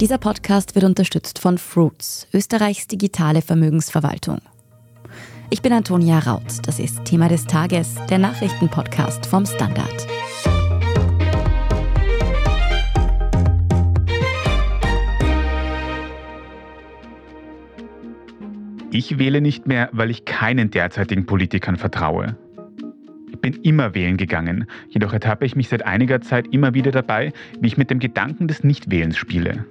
Dieser Podcast wird unterstützt von Fruits, Österreichs digitale Vermögensverwaltung. Ich bin Antonia Raut. Das ist Thema des Tages, der Nachrichtenpodcast vom Standard. Ich wähle nicht mehr, weil ich keinen derzeitigen Politikern vertraue. Bin immer wählen gegangen, jedoch ertappe ich mich seit einiger Zeit immer wieder dabei, wie ich mit dem Gedanken des Nichtwählens spiele.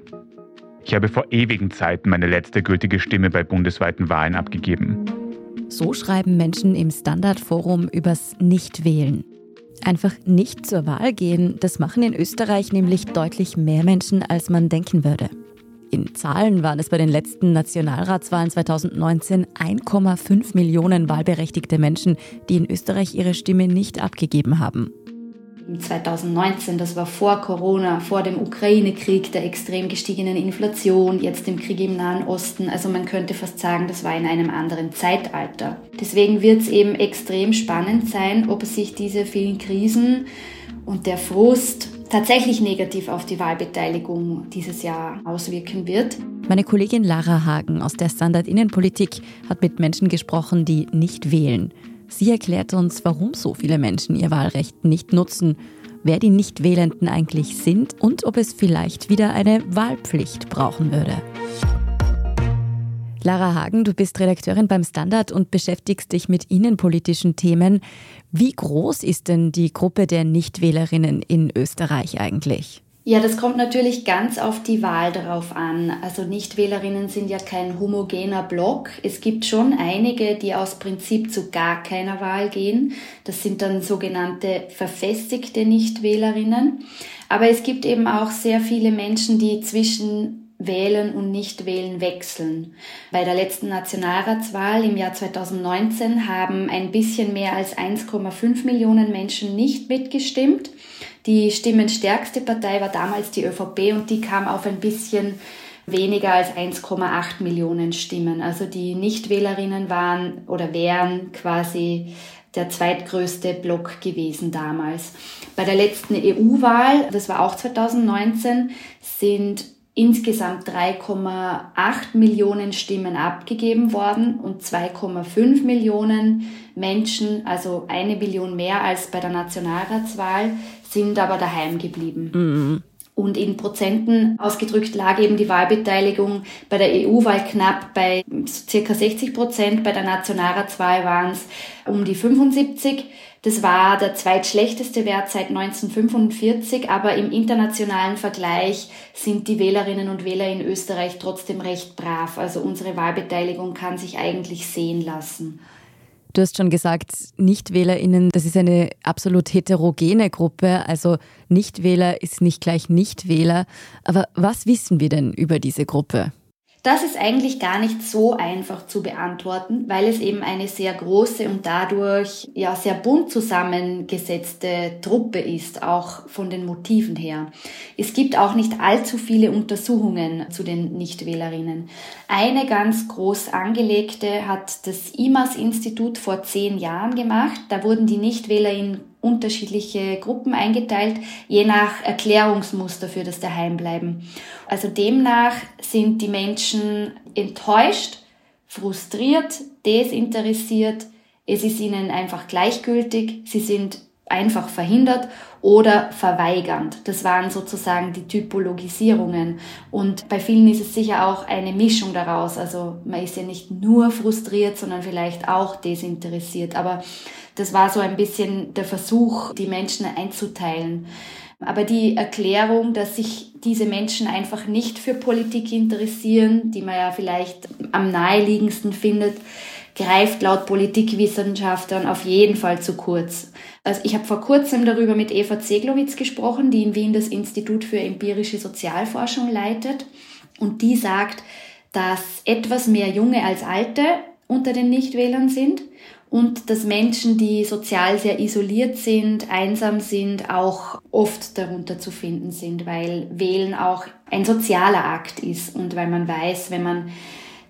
Ich habe vor ewigen Zeiten meine letzte gültige Stimme bei bundesweiten Wahlen abgegeben. So schreiben Menschen im Standardforum übers Nichtwählen. Einfach nicht zur Wahl gehen, das machen in Österreich nämlich deutlich mehr Menschen, als man denken würde. In Zahlen waren es bei den letzten Nationalratswahlen 2019 1,5 Millionen wahlberechtigte Menschen, die in Österreich ihre Stimme nicht abgegeben haben. 2019, das war vor Corona, vor dem Ukraine-Krieg, der extrem gestiegenen Inflation, jetzt dem Krieg im Nahen Osten. Also man könnte fast sagen, das war in einem anderen Zeitalter. Deswegen wird es eben extrem spannend sein, ob sich diese vielen Krisen und der Frust tatsächlich negativ auf die Wahlbeteiligung dieses Jahr auswirken wird. Meine Kollegin Lara Hagen aus der Standard Innenpolitik hat mit Menschen gesprochen, die nicht wählen. Sie erklärt uns, warum so viele Menschen ihr Wahlrecht nicht nutzen, wer die Nichtwählenden eigentlich sind und ob es vielleicht wieder eine Wahlpflicht brauchen würde. Lara Hagen, du bist Redakteurin beim Standard und beschäftigst dich mit innenpolitischen Themen. Wie groß ist denn die Gruppe der Nichtwählerinnen in Österreich eigentlich? Ja, das kommt natürlich ganz auf die Wahl darauf an. Also Nichtwählerinnen sind ja kein homogener Block. Es gibt schon einige, die aus Prinzip zu gar keiner Wahl gehen. Das sind dann sogenannte verfestigte Nichtwählerinnen. Aber es gibt eben auch sehr viele Menschen, die zwischen Wählen und Nichtwählen wechseln. Bei der letzten Nationalratswahl im Jahr 2019 haben ein bisschen mehr als 1,5 Millionen Menschen nicht mitgestimmt. Die stimmenstärkste Partei war damals die ÖVP und die kam auf ein bisschen weniger als 1,8 Millionen Stimmen. Also die Nichtwählerinnen waren oder wären quasi der zweitgrößte Block gewesen damals. Bei der letzten EU-Wahl, das war auch 2019, sind insgesamt 3,8 Millionen Stimmen abgegeben worden und 2,5 Millionen Menschen, also eine Million mehr als bei der Nationalratswahl, sind aber daheim geblieben. Mhm. Und in Prozenten ausgedrückt lag eben die Wahlbeteiligung bei der EU-Wahl knapp bei circa 60 Prozent, bei der Nationalratswahl waren es um die 75. Das war der zweitschlechteste Wert seit 1945, aber im internationalen Vergleich sind die Wählerinnen und Wähler in Österreich trotzdem recht brav. Also unsere Wahlbeteiligung kann sich eigentlich sehen lassen. Du hast schon gesagt, Nichtwählerinnen, das ist eine absolut heterogene Gruppe. Also Nichtwähler ist nicht gleich Nichtwähler. Aber was wissen wir denn über diese Gruppe? Das ist eigentlich gar nicht so einfach zu beantworten, weil es eben eine sehr große und dadurch ja sehr bunt zusammengesetzte Truppe ist, auch von den Motiven her. Es gibt auch nicht allzu viele Untersuchungen zu den Nichtwählerinnen. Eine ganz groß angelegte hat das IMAS-Institut vor zehn Jahren gemacht. Da wurden die Nichtwähler in unterschiedliche Gruppen eingeteilt, je nach Erklärungsmuster für das Daheimbleiben. Also demnach sind die Menschen enttäuscht, frustriert, desinteressiert, es ist ihnen einfach gleichgültig, sie sind einfach verhindert oder verweigernd. Das waren sozusagen die Typologisierungen. Und bei vielen ist es sicher auch eine Mischung daraus. Also man ist ja nicht nur frustriert, sondern vielleicht auch desinteressiert. Aber das war so ein bisschen der Versuch, die Menschen einzuteilen. Aber die Erklärung, dass sich diese Menschen einfach nicht für Politik interessieren, die man ja vielleicht am naheliegendsten findet, greift laut Politikwissenschaftlern auf jeden Fall zu kurz. Also ich habe vor kurzem darüber mit Eva Zeglowitz gesprochen, die in Wien das Institut für empirische Sozialforschung leitet. Und die sagt, dass etwas mehr Junge als Alte unter den Nichtwählern sind und dass Menschen, die sozial sehr isoliert sind, einsam sind, auch oft darunter zu finden sind, weil Wählen auch ein sozialer Akt ist und weil man weiß, wenn man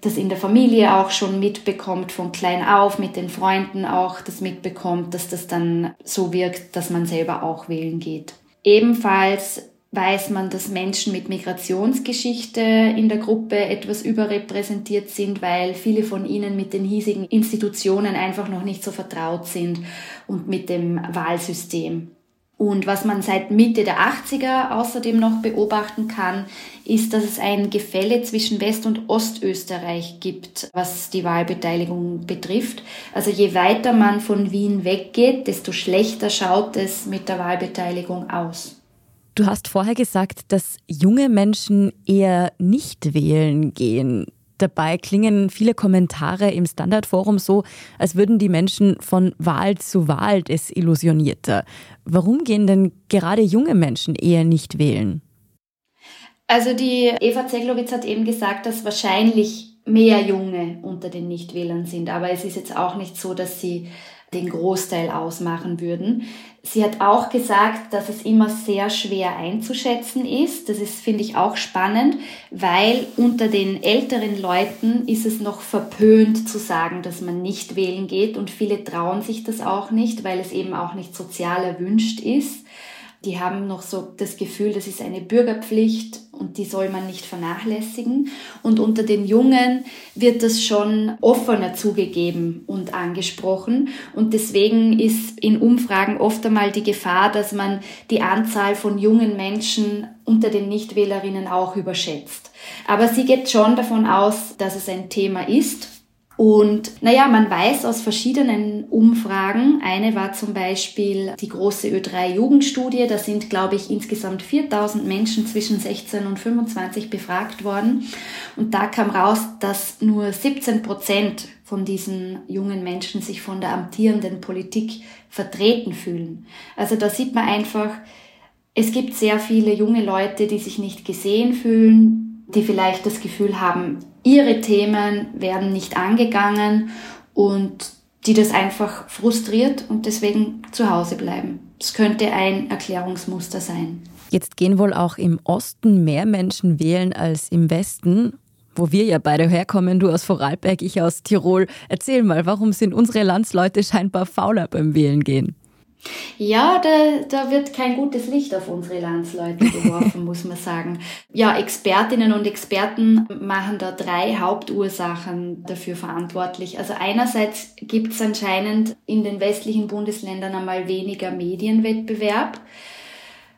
das in der Familie auch schon mitbekommt, von klein auf, mit den Freunden auch das mitbekommt, dass das dann so wirkt, dass man selber auch wählen geht. Ebenfalls weiß man, dass Menschen mit Migrationsgeschichte in der Gruppe etwas überrepräsentiert sind, weil viele von ihnen mit den hiesigen Institutionen einfach noch nicht so vertraut sind und mit dem Wahlsystem. Und was man seit Mitte der 80er außerdem noch beobachten kann, ist, dass es ein Gefälle zwischen West- und Ostösterreich gibt, was die Wahlbeteiligung betrifft. Also je weiter man von Wien weggeht, desto schlechter schaut es mit der Wahlbeteiligung aus. Du hast vorher gesagt, dass junge Menschen eher nicht wählen gehen. Dabei klingen viele Kommentare im Standardforum so, als würden die Menschen von Wahl zu Wahl desillusionierter. Warum gehen denn gerade junge Menschen eher nicht wählen? Also die Eva Zeglowitz hat eben gesagt, dass wahrscheinlich mehr Junge unter den Nichtwählern sind. Aber es ist jetzt auch nicht so, dass sie den Großteil ausmachen würden. Sie hat auch gesagt, dass es immer sehr schwer einzuschätzen ist. Das ist, finde ich, auch spannend, weil unter den älteren Leuten ist es noch verpönt zu sagen, dass man nicht wählen geht und viele trauen sich das auch nicht, weil es eben auch nicht sozial erwünscht ist. Die haben noch so das Gefühl, das ist eine Bürgerpflicht und die soll man nicht vernachlässigen. Und unter den Jungen wird das schon offener zugegeben und angesprochen. Und deswegen ist in Umfragen oft einmal die Gefahr, dass man die Anzahl von jungen Menschen unter den Nichtwählerinnen auch überschätzt. Aber sie geht schon davon aus, dass es ein Thema ist und naja, man weiß aus verschiedenen Umfragen, eine war zum Beispiel die große Ö3-Jugendstudie, da sind, glaube ich, insgesamt 4000 Menschen zwischen 16 und 25 befragt worden. Und da kam raus, dass nur 17 Prozent von diesen jungen Menschen sich von der amtierenden Politik vertreten fühlen. Also da sieht man einfach, es gibt sehr viele junge Leute, die sich nicht gesehen fühlen, die vielleicht das Gefühl haben, ihre Themen werden nicht angegangen und die das einfach frustriert und deswegen zu Hause bleiben. Es könnte ein Erklärungsmuster sein. Jetzt gehen wohl auch im Osten mehr Menschen wählen als im Westen, wo wir ja beide herkommen, du aus Vorarlberg, ich aus Tirol. Erzähl mal, warum sind unsere Landsleute scheinbar fauler beim Wählen gehen? Ja, da, da wird kein gutes Licht auf unsere Landsleute geworfen, muss man sagen. Ja, Expertinnen und Experten machen da drei Hauptursachen dafür verantwortlich. Also einerseits gibt es anscheinend in den westlichen Bundesländern einmal weniger Medienwettbewerb.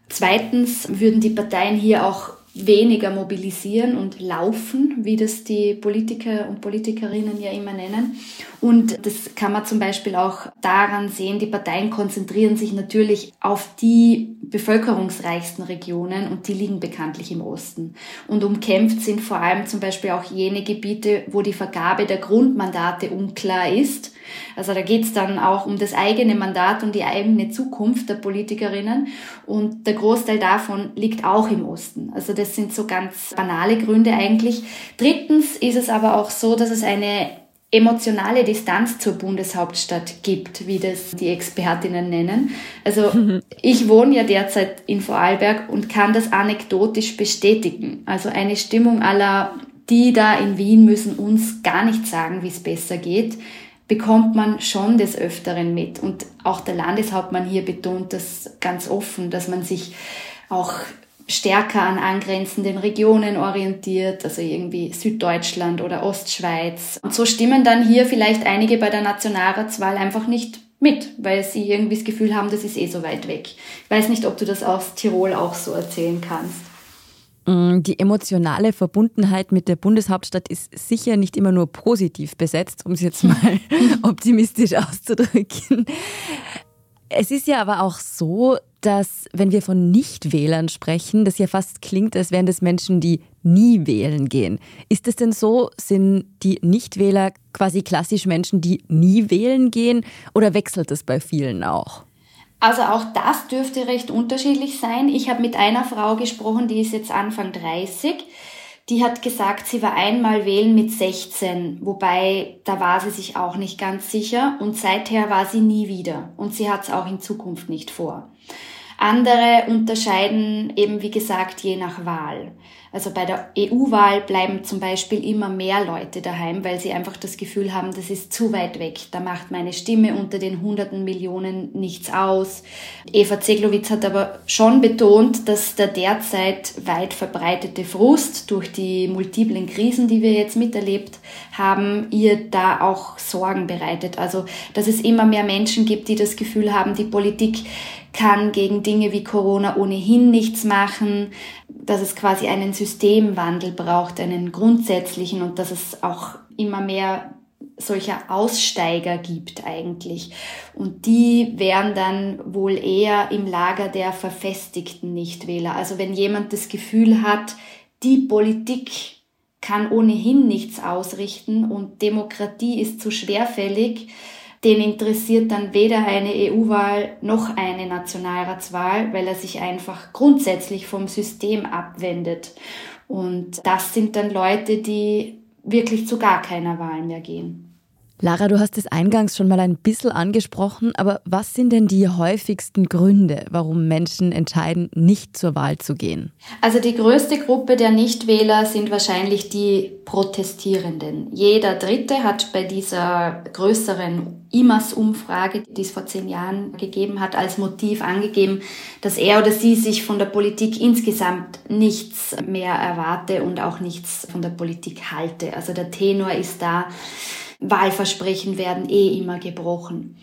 Zweitens würden die Parteien hier auch weniger mobilisieren und laufen, wie das die Politiker und Politikerinnen ja immer nennen. Und das kann man zum Beispiel auch daran sehen, die Parteien konzentrieren sich natürlich auf die bevölkerungsreichsten Regionen und die liegen bekanntlich im Osten. Und umkämpft sind vor allem zum Beispiel auch jene Gebiete, wo die Vergabe der Grundmandate unklar ist. Also da geht es dann auch um das eigene Mandat und die eigene Zukunft der Politikerinnen. Und der Großteil davon liegt auch im Osten. Also das sind so ganz banale Gründe eigentlich. Drittens ist es aber auch so, dass es eine emotionale Distanz zur Bundeshauptstadt gibt, wie das die Expertinnen nennen. Also ich wohne ja derzeit in Vorarlberg und kann das anekdotisch bestätigen. Also eine Stimmung aller, die da in Wien müssen uns gar nicht sagen, wie es besser geht, bekommt man schon des Öfteren mit. Und auch der Landeshauptmann hier betont das ganz offen, dass man sich auch stärker an angrenzenden Regionen orientiert, also irgendwie Süddeutschland oder Ostschweiz. Und so stimmen dann hier vielleicht einige bei der Nationalratswahl einfach nicht mit, weil sie irgendwie das Gefühl haben, das ist eh so weit weg. Ich weiß nicht, ob du das aus Tirol auch so erzählen kannst. Mm, die emotionale Verbundenheit mit der Bundeshauptstadt ist sicher nicht immer nur positiv besetzt, um es jetzt mal optimistisch auszudrücken. Es ist ja aber auch so, dass wenn wir von Nichtwählern sprechen, das ja fast klingt, als wären das Menschen, die nie wählen gehen. Ist es denn so, sind die Nichtwähler quasi klassisch Menschen, die nie wählen gehen oder wechselt es bei vielen auch? Also auch das dürfte recht unterschiedlich sein. Ich habe mit einer Frau gesprochen, die ist jetzt Anfang 30 die hat gesagt, sie war einmal wählen mit 16, wobei da war sie sich auch nicht ganz sicher und seither war sie nie wieder und sie hat es auch in Zukunft nicht vor. Andere unterscheiden eben, wie gesagt, je nach Wahl. Also bei der EU-Wahl bleiben zum Beispiel immer mehr Leute daheim, weil sie einfach das Gefühl haben, das ist zu weit weg. Da macht meine Stimme unter den hunderten Millionen nichts aus. Eva Zeglowitz hat aber schon betont, dass der derzeit weit verbreitete Frust durch die multiplen Krisen, die wir jetzt miterlebt haben, ihr da auch Sorgen bereitet. Also, dass es immer mehr Menschen gibt, die das Gefühl haben, die Politik kann gegen Dinge wie Corona ohnehin nichts machen, dass es quasi einen Systemwandel braucht, einen grundsätzlichen und dass es auch immer mehr solcher Aussteiger gibt eigentlich. Und die wären dann wohl eher im Lager der verfestigten Nichtwähler. Also wenn jemand das Gefühl hat, die Politik kann ohnehin nichts ausrichten und Demokratie ist zu schwerfällig, den interessiert dann weder eine EU-Wahl noch eine Nationalratswahl, weil er sich einfach grundsätzlich vom System abwendet. Und das sind dann Leute, die wirklich zu gar keiner Wahl mehr gehen. Lara, du hast es eingangs schon mal ein bisschen angesprochen, aber was sind denn die häufigsten Gründe, warum Menschen entscheiden, nicht zur Wahl zu gehen? Also die größte Gruppe der Nichtwähler sind wahrscheinlich die Protestierenden. Jeder Dritte hat bei dieser größeren IMAS-Umfrage, die es vor zehn Jahren gegeben hat, als Motiv angegeben, dass er oder sie sich von der Politik insgesamt nichts mehr erwarte und auch nichts von der Politik halte. Also der Tenor ist da, Wahlversprechen werden eh immer gebrochen.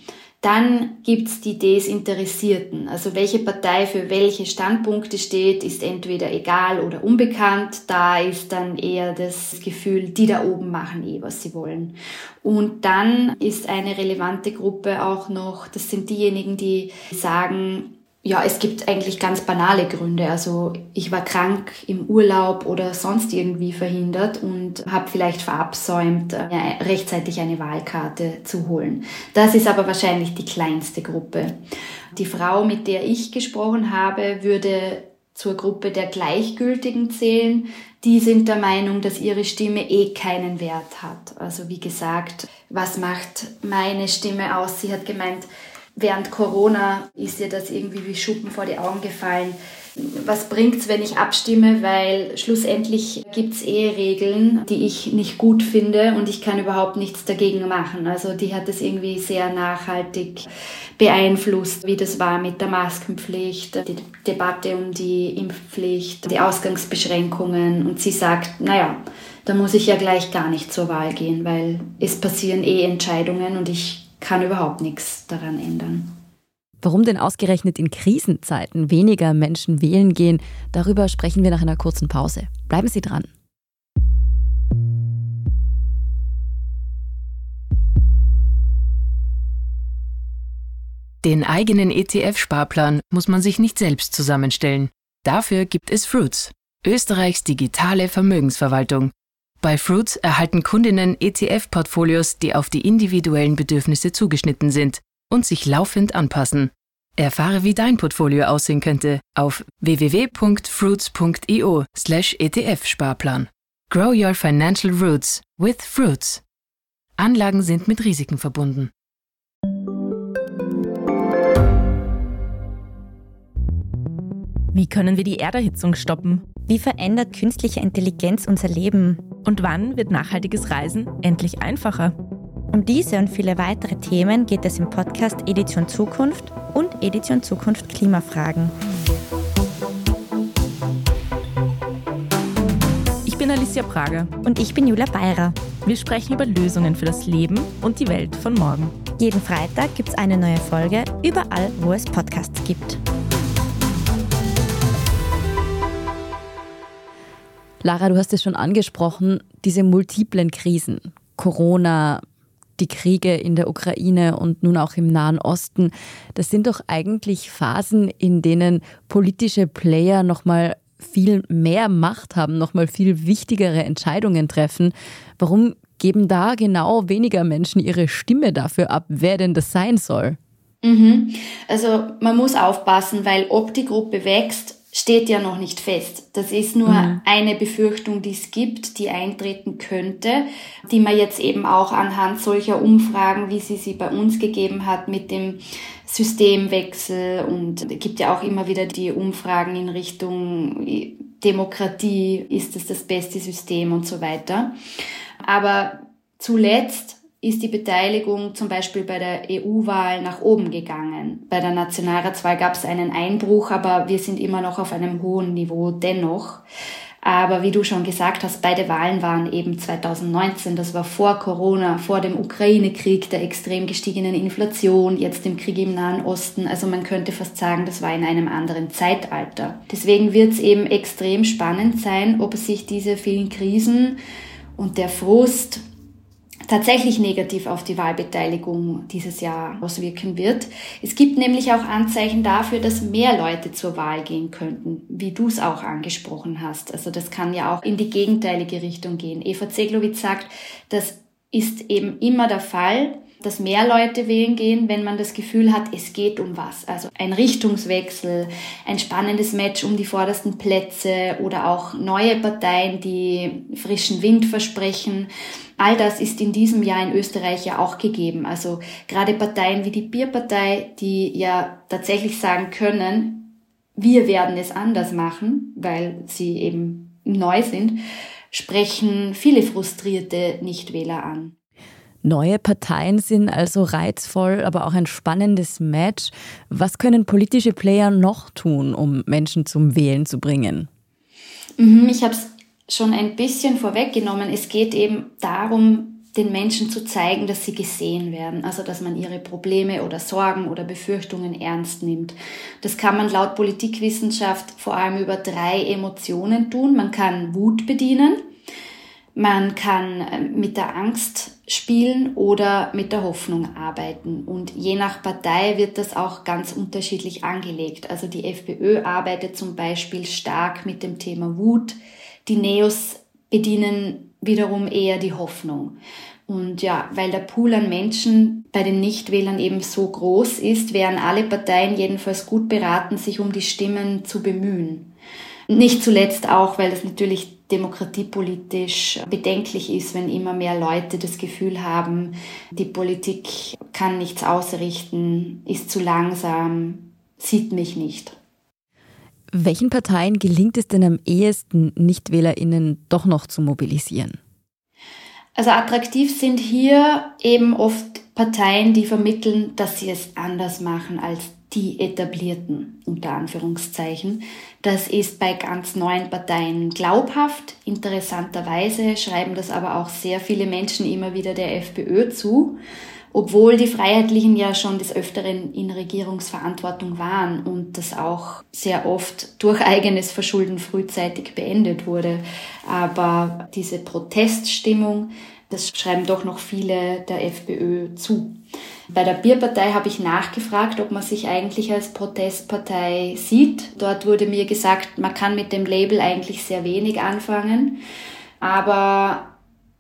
Dann gibt's die Desinteressierten. Also welche Partei für welche Standpunkte steht, ist entweder egal oder unbekannt. Da ist dann eher das Gefühl, die da oben machen eh, was sie wollen. Und dann ist eine relevante Gruppe auch noch, das sind diejenigen, die sagen, ja, es gibt eigentlich ganz banale Gründe. Also ich war krank im Urlaub oder sonst irgendwie verhindert und habe vielleicht verabsäumt, äh, rechtzeitig eine Wahlkarte zu holen. Das ist aber wahrscheinlich die kleinste Gruppe. Die Frau, mit der ich gesprochen habe, würde zur Gruppe der Gleichgültigen zählen. Die sind der Meinung, dass ihre Stimme eh keinen Wert hat. Also wie gesagt, was macht meine Stimme aus? Sie hat gemeint, Während Corona ist ihr das irgendwie wie Schuppen vor die Augen gefallen. Was bringt's, wenn ich abstimme, weil schlussendlich gibt's eh Regeln, die ich nicht gut finde und ich kann überhaupt nichts dagegen machen. Also die hat es irgendwie sehr nachhaltig beeinflusst, wie das war mit der Maskenpflicht, die Debatte um die Impfpflicht, die Ausgangsbeschränkungen und sie sagt, naja, da muss ich ja gleich gar nicht zur Wahl gehen, weil es passieren eh Entscheidungen und ich kann überhaupt nichts daran ändern. Warum denn ausgerechnet in Krisenzeiten weniger Menschen wählen gehen, darüber sprechen wir nach einer kurzen Pause. Bleiben Sie dran. Den eigenen ETF-Sparplan muss man sich nicht selbst zusammenstellen. Dafür gibt es Fruits, Österreichs digitale Vermögensverwaltung, bei Fruits erhalten Kundinnen ETF-Portfolios, die auf die individuellen Bedürfnisse zugeschnitten sind und sich laufend anpassen. Erfahre, wie dein Portfolio aussehen könnte auf www.fruits.io/etf-Sparplan. Grow your financial roots with Fruits. Anlagen sind mit Risiken verbunden. Wie können wir die Erderhitzung stoppen? Wie verändert künstliche Intelligenz unser Leben? Und wann wird nachhaltiges Reisen endlich einfacher? Um diese und viele weitere Themen geht es im Podcast Edition Zukunft und Edition Zukunft Klimafragen. Ich bin Alicia Prager. Und ich bin Julia Beirer. Wir sprechen über Lösungen für das Leben und die Welt von morgen. Jeden Freitag gibt es eine neue Folge, überall, wo es Podcasts gibt. Lara, du hast es schon angesprochen, diese multiplen Krisen, Corona, die Kriege in der Ukraine und nun auch im Nahen Osten, das sind doch eigentlich Phasen, in denen politische Player nochmal viel mehr Macht haben, nochmal viel wichtigere Entscheidungen treffen. Warum geben da genau weniger Menschen ihre Stimme dafür ab, wer denn das sein soll? Mhm. Also man muss aufpassen, weil ob die Gruppe wächst, steht ja noch nicht fest. Das ist nur mhm. eine Befürchtung, die es gibt, die eintreten könnte, die man jetzt eben auch anhand solcher Umfragen, wie sie sie bei uns gegeben hat, mit dem Systemwechsel und es gibt ja auch immer wieder die Umfragen in Richtung Demokratie, ist es das beste System und so weiter. Aber zuletzt ist die Beteiligung zum Beispiel bei der EU-Wahl nach oben gegangen. Bei der Nationalratswahl gab es einen Einbruch, aber wir sind immer noch auf einem hohen Niveau dennoch. Aber wie du schon gesagt hast, beide Wahlen waren eben 2019. Das war vor Corona, vor dem Ukraine-Krieg, der extrem gestiegenen Inflation, jetzt dem Krieg im Nahen Osten. Also man könnte fast sagen, das war in einem anderen Zeitalter. Deswegen wird es eben extrem spannend sein, ob sich diese vielen Krisen und der Frust tatsächlich negativ auf die Wahlbeteiligung dieses Jahr auswirken wird. Es gibt nämlich auch Anzeichen dafür, dass mehr Leute zur Wahl gehen könnten, wie du es auch angesprochen hast. Also das kann ja auch in die gegenteilige Richtung gehen. Eva Zeglowitz sagt, das ist eben immer der Fall, dass mehr Leute wählen gehen, wenn man das Gefühl hat, es geht um was. Also ein Richtungswechsel, ein spannendes Match um die vordersten Plätze oder auch neue Parteien, die frischen Wind versprechen. All das ist in diesem Jahr in Österreich ja auch gegeben. Also gerade Parteien wie die Bierpartei, die ja tatsächlich sagen können, wir werden es anders machen, weil sie eben neu sind, sprechen viele frustrierte Nichtwähler an. Neue Parteien sind also reizvoll, aber auch ein spannendes Match. Was können politische Player noch tun, um Menschen zum Wählen zu bringen? Mhm, ich habe es schon ein bisschen vorweggenommen. Es geht eben darum, den Menschen zu zeigen, dass sie gesehen werden, also dass man ihre Probleme oder Sorgen oder Befürchtungen ernst nimmt. Das kann man laut Politikwissenschaft vor allem über drei Emotionen tun. Man kann Wut bedienen, man kann äh, mit der Angst spielen oder mit der Hoffnung arbeiten. Und je nach Partei wird das auch ganz unterschiedlich angelegt. Also die FPÖ arbeitet zum Beispiel stark mit dem Thema Wut, die Neos bedienen wiederum eher die Hoffnung. Und ja, weil der Pool an Menschen bei den Nichtwählern eben so groß ist, wären alle Parteien jedenfalls gut beraten, sich um die Stimmen zu bemühen. Nicht zuletzt auch, weil das natürlich demokratiepolitisch bedenklich ist, wenn immer mehr Leute das Gefühl haben, die Politik kann nichts ausrichten, ist zu langsam, sieht mich nicht. Welchen Parteien gelingt es denn am ehesten, NichtwählerInnen doch noch zu mobilisieren? Also attraktiv sind hier eben oft Parteien, die vermitteln, dass sie es anders machen als die etablierten, unter Anführungszeichen. Das ist bei ganz neuen Parteien glaubhaft. Interessanterweise schreiben das aber auch sehr viele Menschen immer wieder der FPÖ zu obwohl die Freiheitlichen ja schon des Öfteren in Regierungsverantwortung waren und das auch sehr oft durch eigenes Verschulden frühzeitig beendet wurde. Aber diese Proteststimmung, das schreiben doch noch viele der FPÖ zu. Bei der Bierpartei habe ich nachgefragt, ob man sich eigentlich als Protestpartei sieht. Dort wurde mir gesagt, man kann mit dem Label eigentlich sehr wenig anfangen. Aber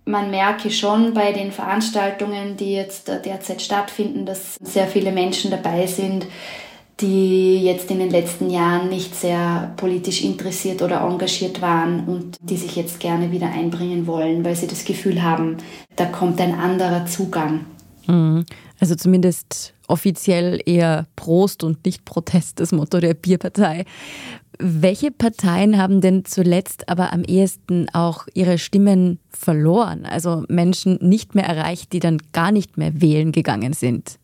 man merke schon bei den Veranstaltungen, die jetzt derzeit stattfinden, dass sehr viele Menschen dabei sind, die jetzt in den letzten Jahren nicht sehr politisch interessiert oder engagiert waren und die sich jetzt gerne wieder einbringen wollen, weil sie das Gefühl haben, da kommt ein anderer Zugang. Mhm. Also zumindest offiziell eher Prost und nicht Protest, das Motto der Bierpartei. Welche Parteien haben denn zuletzt aber am ehesten auch ihre Stimmen verloren? Also Menschen nicht mehr erreicht, die dann gar nicht mehr wählen gegangen sind?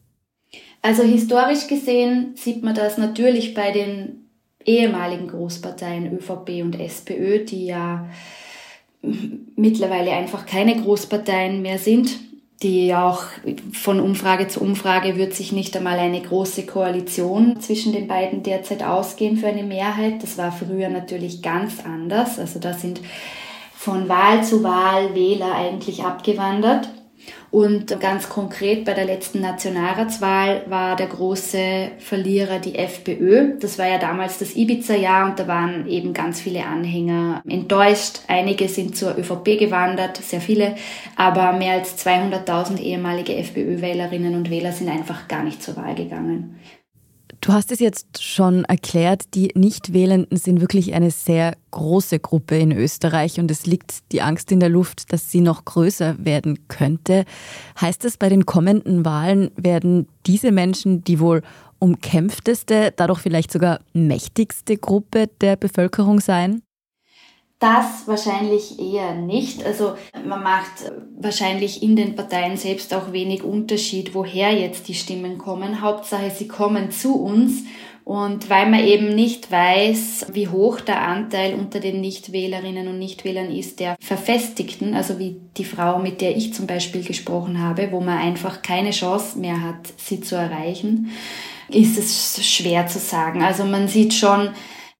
Also historisch gesehen sieht man das natürlich bei den ehemaligen Großparteien ÖVP und SPÖ, die ja mittlerweile einfach keine Großparteien mehr sind die auch von Umfrage zu Umfrage wird sich nicht einmal eine große Koalition zwischen den beiden derzeit ausgehen für eine Mehrheit. Das war früher natürlich ganz anders. Also da sind von Wahl zu Wahl Wähler eigentlich abgewandert. Und ganz konkret bei der letzten Nationalratswahl war der große Verlierer die FPÖ. Das war ja damals das Ibiza-Jahr und da waren eben ganz viele Anhänger enttäuscht. Einige sind zur ÖVP gewandert, sehr viele, aber mehr als 200.000 ehemalige FPÖ-Wählerinnen und Wähler sind einfach gar nicht zur Wahl gegangen. Du hast es jetzt schon erklärt, die Nichtwählenden sind wirklich eine sehr große Gruppe in Österreich und es liegt die Angst in der Luft, dass sie noch größer werden könnte. Heißt das, bei den kommenden Wahlen werden diese Menschen, die wohl umkämpfteste, dadurch vielleicht sogar mächtigste Gruppe der Bevölkerung sein? Das wahrscheinlich eher nicht. Also man macht wahrscheinlich in den Parteien selbst auch wenig Unterschied, woher jetzt die Stimmen kommen. Hauptsache, sie kommen zu uns. Und weil man eben nicht weiß, wie hoch der Anteil unter den Nichtwählerinnen und Nichtwählern ist, der Verfestigten, also wie die Frau, mit der ich zum Beispiel gesprochen habe, wo man einfach keine Chance mehr hat, sie zu erreichen, ist es schwer zu sagen. Also man sieht schon,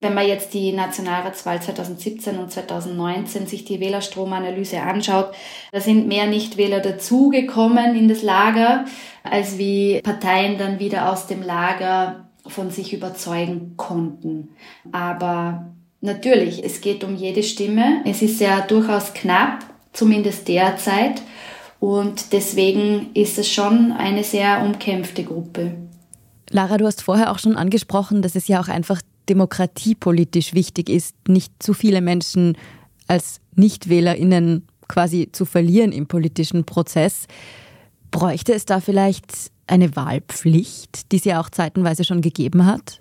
wenn man jetzt die Nationalratswahl 2017 und 2019 sich die Wählerstromanalyse anschaut, da sind mehr Nichtwähler dazugekommen in das Lager, als wie Parteien dann wieder aus dem Lager von sich überzeugen konnten. Aber natürlich, es geht um jede Stimme. Es ist ja durchaus knapp, zumindest derzeit. Und deswegen ist es schon eine sehr umkämpfte Gruppe. Lara, du hast vorher auch schon angesprochen, dass es ja auch einfach demokratiepolitisch wichtig ist, nicht zu viele Menschen als Nichtwählerinnen quasi zu verlieren im politischen Prozess. Bräuchte es da vielleicht eine Wahlpflicht, die es ja auch zeitenweise schon gegeben hat?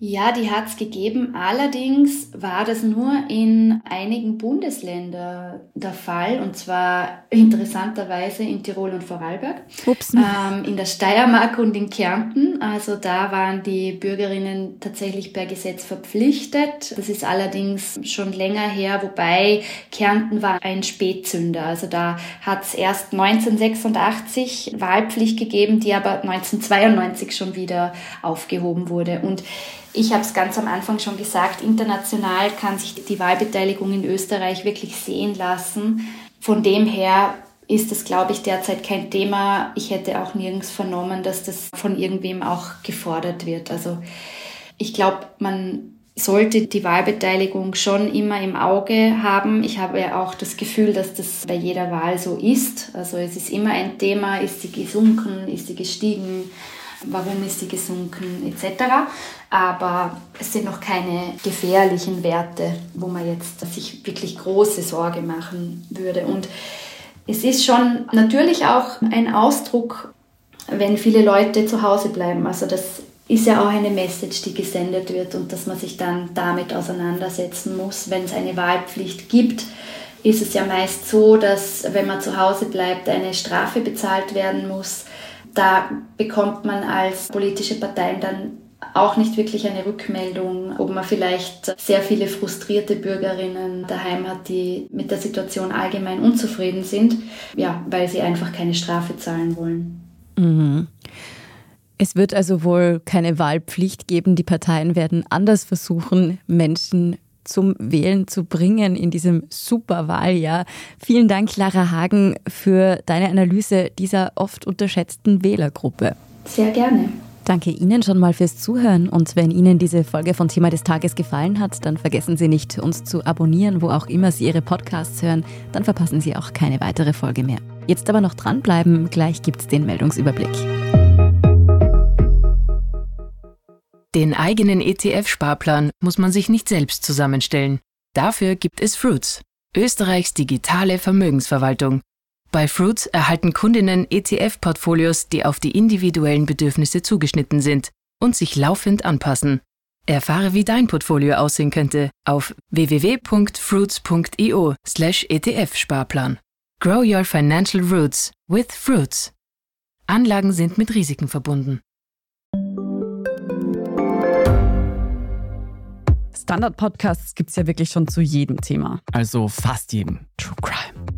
Ja, die hat es gegeben. Allerdings war das nur in einigen Bundesländern der Fall, und zwar interessanterweise in Tirol und Vorarlberg, Ups. Ähm, in der Steiermark und in Kärnten. Also da waren die Bürgerinnen tatsächlich per Gesetz verpflichtet. Das ist allerdings schon länger her, wobei Kärnten war ein Spätzünder. Also da hat es erst 1986 Wahlpflicht gegeben, die aber 1992 schon wieder aufgehoben wurde. Und ich habe es ganz am Anfang schon gesagt, international kann sich die Wahlbeteiligung in Österreich wirklich sehen lassen. Von dem her ist es, glaube ich, derzeit kein Thema. Ich hätte auch nirgends vernommen, dass das von irgendwem auch gefordert wird. Also ich glaube, man sollte die Wahlbeteiligung schon immer im Auge haben. Ich habe ja auch das Gefühl, dass das bei jeder Wahl so ist. Also es ist immer ein Thema, ist sie gesunken, ist sie gestiegen, warum ist sie gesunken etc. Aber es sind noch keine gefährlichen Werte, wo man jetzt sich wirklich große Sorge machen würde. Und es ist schon natürlich auch ein Ausdruck, wenn viele Leute zu Hause bleiben. Also das ist ja auch eine Message, die gesendet wird und dass man sich dann damit auseinandersetzen muss. Wenn es eine Wahlpflicht gibt, ist es ja meist so, dass wenn man zu Hause bleibt, eine Strafe bezahlt werden muss da bekommt man als politische Parteien dann auch nicht wirklich eine Rückmeldung, ob man vielleicht sehr viele frustrierte Bürgerinnen daheim hat, die mit der Situation allgemein unzufrieden sind, ja, weil sie einfach keine Strafe zahlen wollen. Mhm. Es wird also wohl keine Wahlpflicht geben. Die Parteien werden anders versuchen, Menschen zum Wählen zu bringen in diesem Superwahljahr. Vielen Dank, Clara Hagen, für deine Analyse dieser oft unterschätzten Wählergruppe. Sehr gerne. Danke Ihnen schon mal fürs Zuhören und wenn Ihnen diese Folge von Thema des Tages gefallen hat, dann vergessen Sie nicht, uns zu abonnieren, wo auch immer Sie Ihre Podcasts hören, dann verpassen Sie auch keine weitere Folge mehr. Jetzt aber noch dranbleiben, gleich gibt's den Meldungsüberblick. Den eigenen ETF-Sparplan muss man sich nicht selbst zusammenstellen. Dafür gibt es Fruits, Österreichs digitale Vermögensverwaltung. Bei Fruits erhalten Kundinnen ETF-Portfolios, die auf die individuellen Bedürfnisse zugeschnitten sind und sich laufend anpassen. Erfahre, wie dein Portfolio aussehen könnte auf www.fruits.io/etf-Sparplan. Grow your financial roots with Fruits. Anlagen sind mit Risiken verbunden. Standard-Podcasts gibt es ja wirklich schon zu jedem Thema. Also fast jedem. True Crime.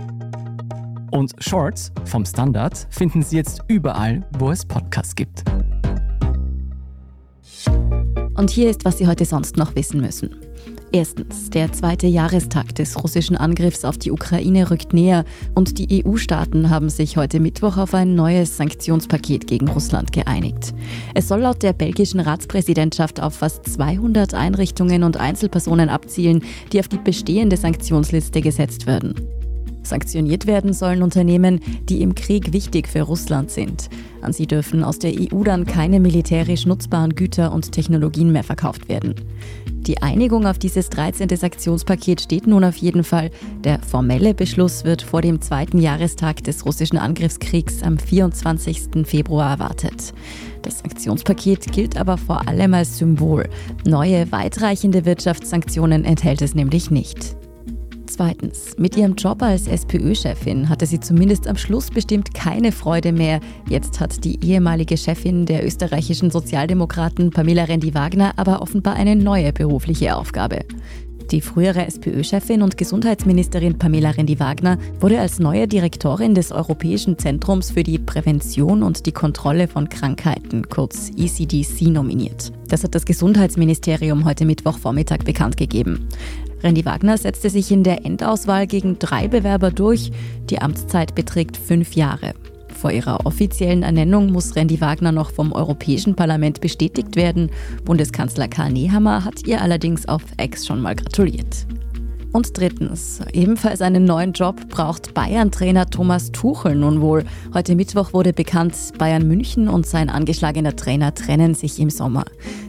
Und Shorts vom Standard finden Sie jetzt überall, wo es Podcasts gibt. Und hier ist, was Sie heute sonst noch wissen müssen. Erstens, der zweite Jahrestag des russischen Angriffs auf die Ukraine rückt näher und die EU-Staaten haben sich heute Mittwoch auf ein neues Sanktionspaket gegen Russland geeinigt. Es soll laut der belgischen Ratspräsidentschaft auf fast 200 Einrichtungen und Einzelpersonen abzielen, die auf die bestehende Sanktionsliste gesetzt werden. Sanktioniert werden sollen Unternehmen, die im Krieg wichtig für Russland sind. An sie dürfen aus der EU dann keine militärisch nutzbaren Güter und Technologien mehr verkauft werden. Die Einigung auf dieses 13. Sanktionspaket steht nun auf jeden Fall. Der formelle Beschluss wird vor dem zweiten Jahrestag des russischen Angriffskriegs am 24. Februar erwartet. Das Sanktionspaket gilt aber vor allem als Symbol. Neue, weitreichende Wirtschaftssanktionen enthält es nämlich nicht. Zweitens, mit ihrem Job als SPÖ-Chefin hatte sie zumindest am Schluss bestimmt keine Freude mehr. Jetzt hat die ehemalige Chefin der österreichischen Sozialdemokraten Pamela Rendi-Wagner aber offenbar eine neue berufliche Aufgabe. Die frühere SPÖ-Chefin und Gesundheitsministerin Pamela Rendi-Wagner wurde als neue Direktorin des Europäischen Zentrums für die Prävention und die Kontrolle von Krankheiten, kurz ECDC, nominiert. Das hat das Gesundheitsministerium heute Mittwochvormittag bekannt gegeben. Randy Wagner setzte sich in der Endauswahl gegen drei Bewerber durch. Die Amtszeit beträgt fünf Jahre. Vor ihrer offiziellen Ernennung muss Randy Wagner noch vom Europäischen Parlament bestätigt werden. Bundeskanzler Karl Nehammer hat ihr allerdings auf Ex schon mal gratuliert. Und drittens, ebenfalls einen neuen Job braucht Bayern-Trainer Thomas Tuchel nun wohl. Heute Mittwoch wurde bekannt, Bayern München und sein angeschlagener Trainer trennen sich im Sommer.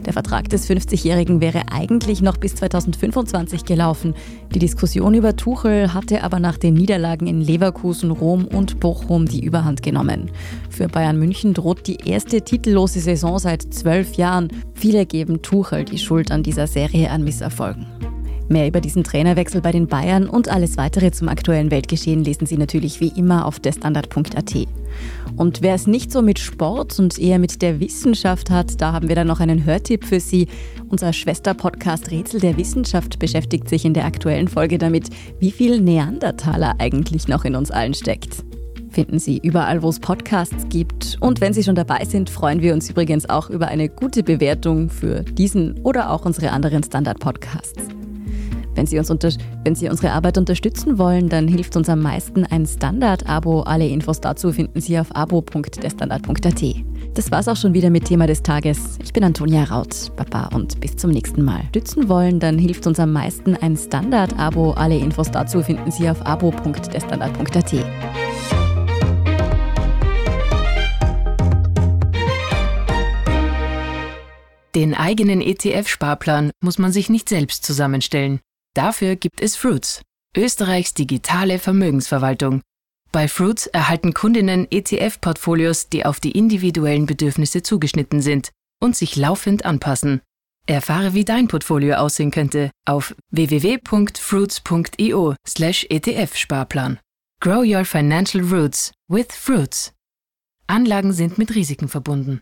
Der Vertrag des 50-Jährigen wäre eigentlich noch bis 2025 gelaufen. Die Diskussion über Tuchel hatte aber nach den Niederlagen in Leverkusen, Rom und Bochum die Überhand genommen. Für Bayern München droht die erste titellose Saison seit zwölf Jahren. Viele geben Tuchel die Schuld an dieser Serie an Misserfolgen. Mehr über diesen Trainerwechsel bei den Bayern und alles weitere zum aktuellen Weltgeschehen lesen Sie natürlich wie immer auf derstandard.at. Und wer es nicht so mit Sport und eher mit der Wissenschaft hat, da haben wir dann noch einen Hörtipp für Sie. Unser Schwesterpodcast Rätsel der Wissenschaft beschäftigt sich in der aktuellen Folge damit, wie viel Neandertaler eigentlich noch in uns allen steckt. Finden Sie überall, wo es Podcasts gibt. Und wenn Sie schon dabei sind, freuen wir uns übrigens auch über eine gute Bewertung für diesen oder auch unsere anderen Standard-Podcasts. Wenn Sie, uns wenn Sie unsere Arbeit unterstützen wollen, dann hilft uns am meisten ein Standard-Abo. Alle Infos dazu finden Sie auf abo.derstandard.at. Das war's auch schon wieder mit Thema des Tages. Ich bin Antonia Raut. Baba und bis zum nächsten Mal. Stützen wollen, dann hilft uns am meisten ein Standard-Abo. Alle Infos dazu finden Sie auf abo.derstandard.at. Den eigenen ETF-Sparplan muss man sich nicht selbst zusammenstellen. Dafür gibt es Fruits, Österreichs digitale Vermögensverwaltung. Bei Fruits erhalten Kundinnen ETF-Portfolios, die auf die individuellen Bedürfnisse zugeschnitten sind und sich laufend anpassen. Erfahre, wie dein Portfolio aussehen könnte auf www.fruits.io/etf-Sparplan. Grow your financial roots with Fruits. Anlagen sind mit Risiken verbunden.